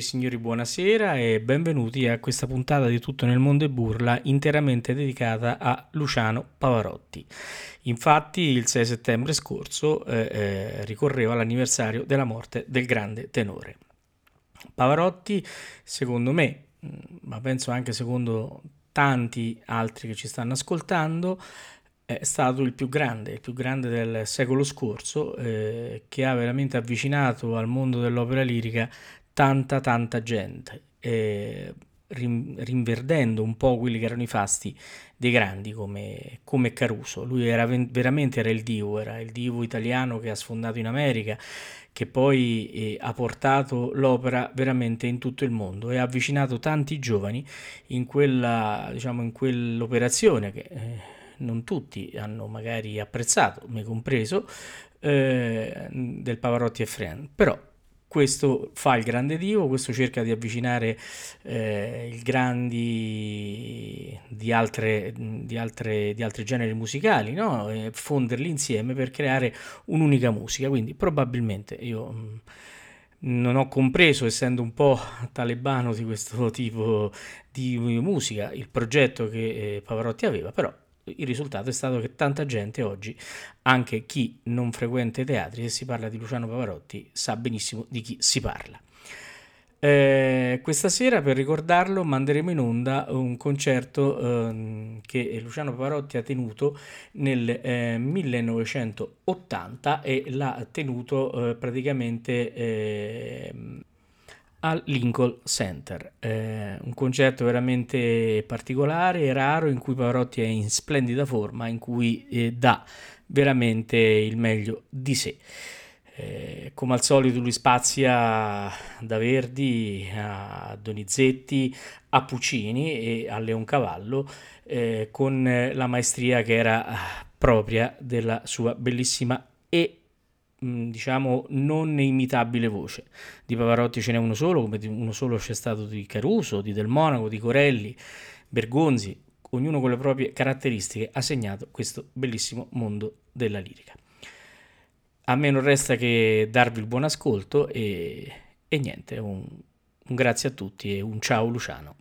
Signori, buonasera e benvenuti a questa puntata di Tutto nel mondo e burla interamente dedicata a Luciano Pavarotti. Infatti il 6 settembre scorso eh, eh, ricorreva l'anniversario della morte del grande tenore. Pavarotti, secondo me, mm, ma penso anche secondo tanti altri che ci stanno ascoltando, è stato il più grande, il più grande del secolo scorso, eh, che ha veramente avvicinato al mondo dell'opera lirica tanta tanta gente, eh, rinverdendo un po' quelli che erano i fasti dei grandi come, come Caruso. Lui era veramente era il divo, era il divo italiano che ha sfondato in America, che poi eh, ha portato l'opera veramente in tutto il mondo e ha avvicinato tanti giovani in, quella, diciamo, in quell'operazione che eh, non tutti hanno magari apprezzato, me compreso, eh, del Pavarotti e Friend. Però questo fa il grande divo, questo cerca di avvicinare eh, i grandi di, altre, di, altre, di altri generi musicali, no? e fonderli insieme per creare un'unica musica. Quindi probabilmente io mm, non ho compreso, essendo un po' talebano di questo tipo di musica, il progetto che eh, Pavarotti aveva, però il risultato è stato che tanta gente oggi, anche chi non frequenta i teatri, se si parla di Luciano Pavarotti, sa benissimo di chi si parla. Eh, questa sera per ricordarlo manderemo in onda un concerto eh, che Luciano Pavarotti ha tenuto nel eh, 1980 e l'ha tenuto eh, praticamente ehm, al Lincoln Center. Eh, un concerto veramente particolare e raro in cui Pavarotti è in splendida forma, in cui eh, dà veramente il meglio di sé. Eh, come al solito lui spazia da Verdi a Donizetti a Puccini e a Leoncavallo eh, con la maestria che era propria della sua bellissima e diciamo non imitabile voce. Di Pavarotti ce n'è uno solo, come uno solo c'è stato di Caruso, di Del Monaco, di Corelli, Bergonzi, ognuno con le proprie caratteristiche ha segnato questo bellissimo mondo della lirica. A me non resta che darvi il buon ascolto e, e niente, un, un grazie a tutti e un ciao Luciano.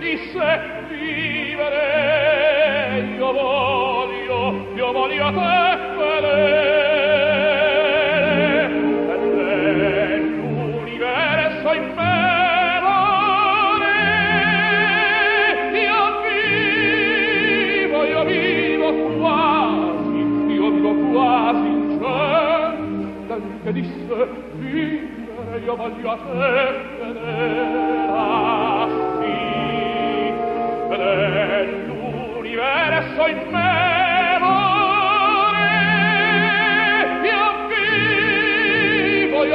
disse vivere io voglio io voglio a te vedere. E l'universo in me che disse vivere io voglio a te vedere dell'universo in me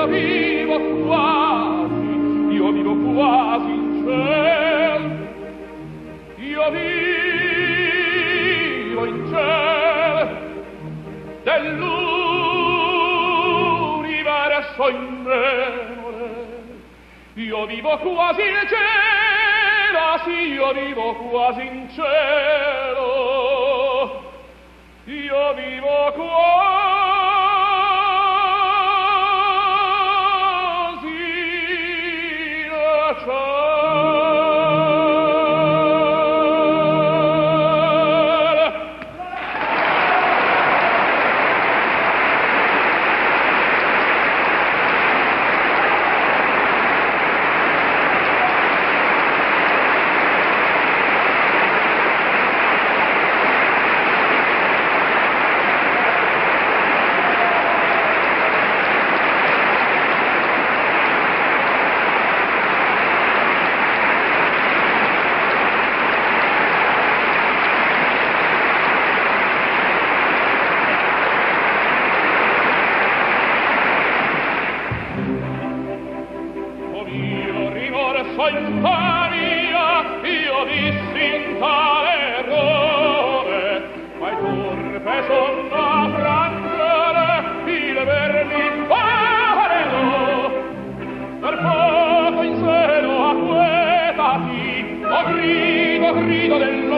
Io vivo quasi, io vivo quasi in cielo, io vivo in cielo dell'universo in me. Io vivo quasi in cielo, io vivo quasi in cielo, io vivo quasi corrido del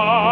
Oh.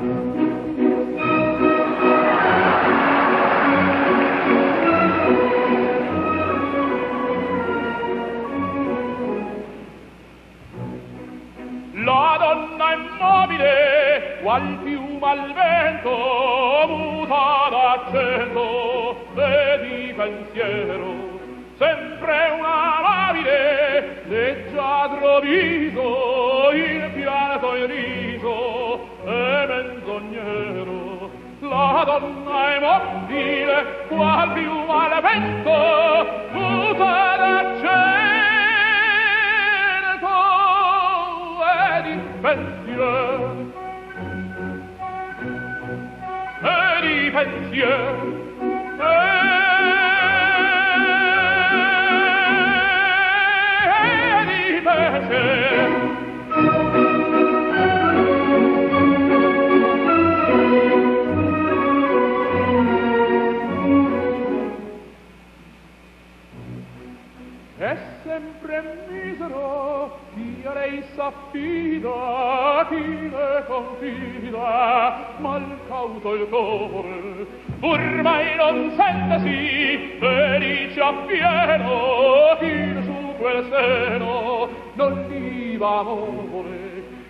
La Madonna è mobile, qual più al vento, muterà certo ed in ed i pensier, ed i pensier. è sempre misero chi a lei s'affida chi le confida? Mal cauto il cor ormai non sentasi felice appieno chi su quel seno non viva amore.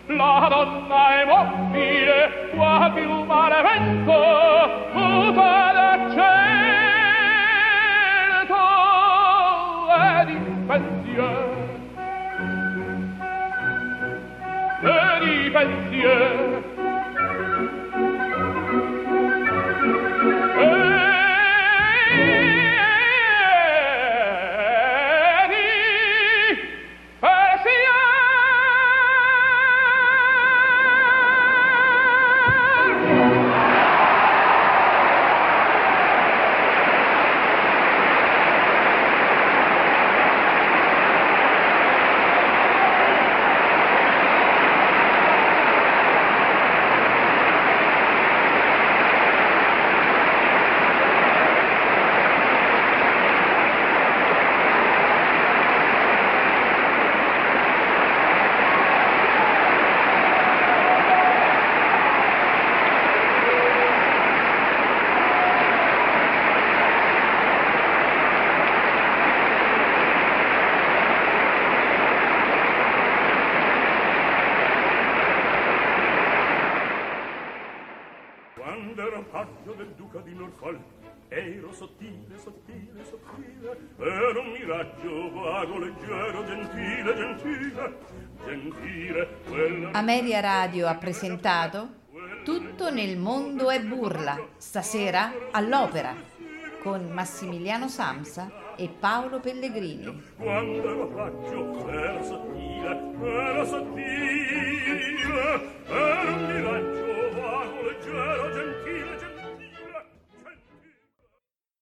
La donna è mobile qua più male vento muta pensier. Petit pensier. Duca di Norfolk ero sottile, sottile, sottile ero un miraggio vago, leggero, gentile, gentile gentile quella Ameria Radio ha presentato Tutto nel mondo è burla, stasera all'opera, con Massimiliano Samsa e Paolo Pellegrini. quando ero paggio ero sottile, ero sottile ero un miraggio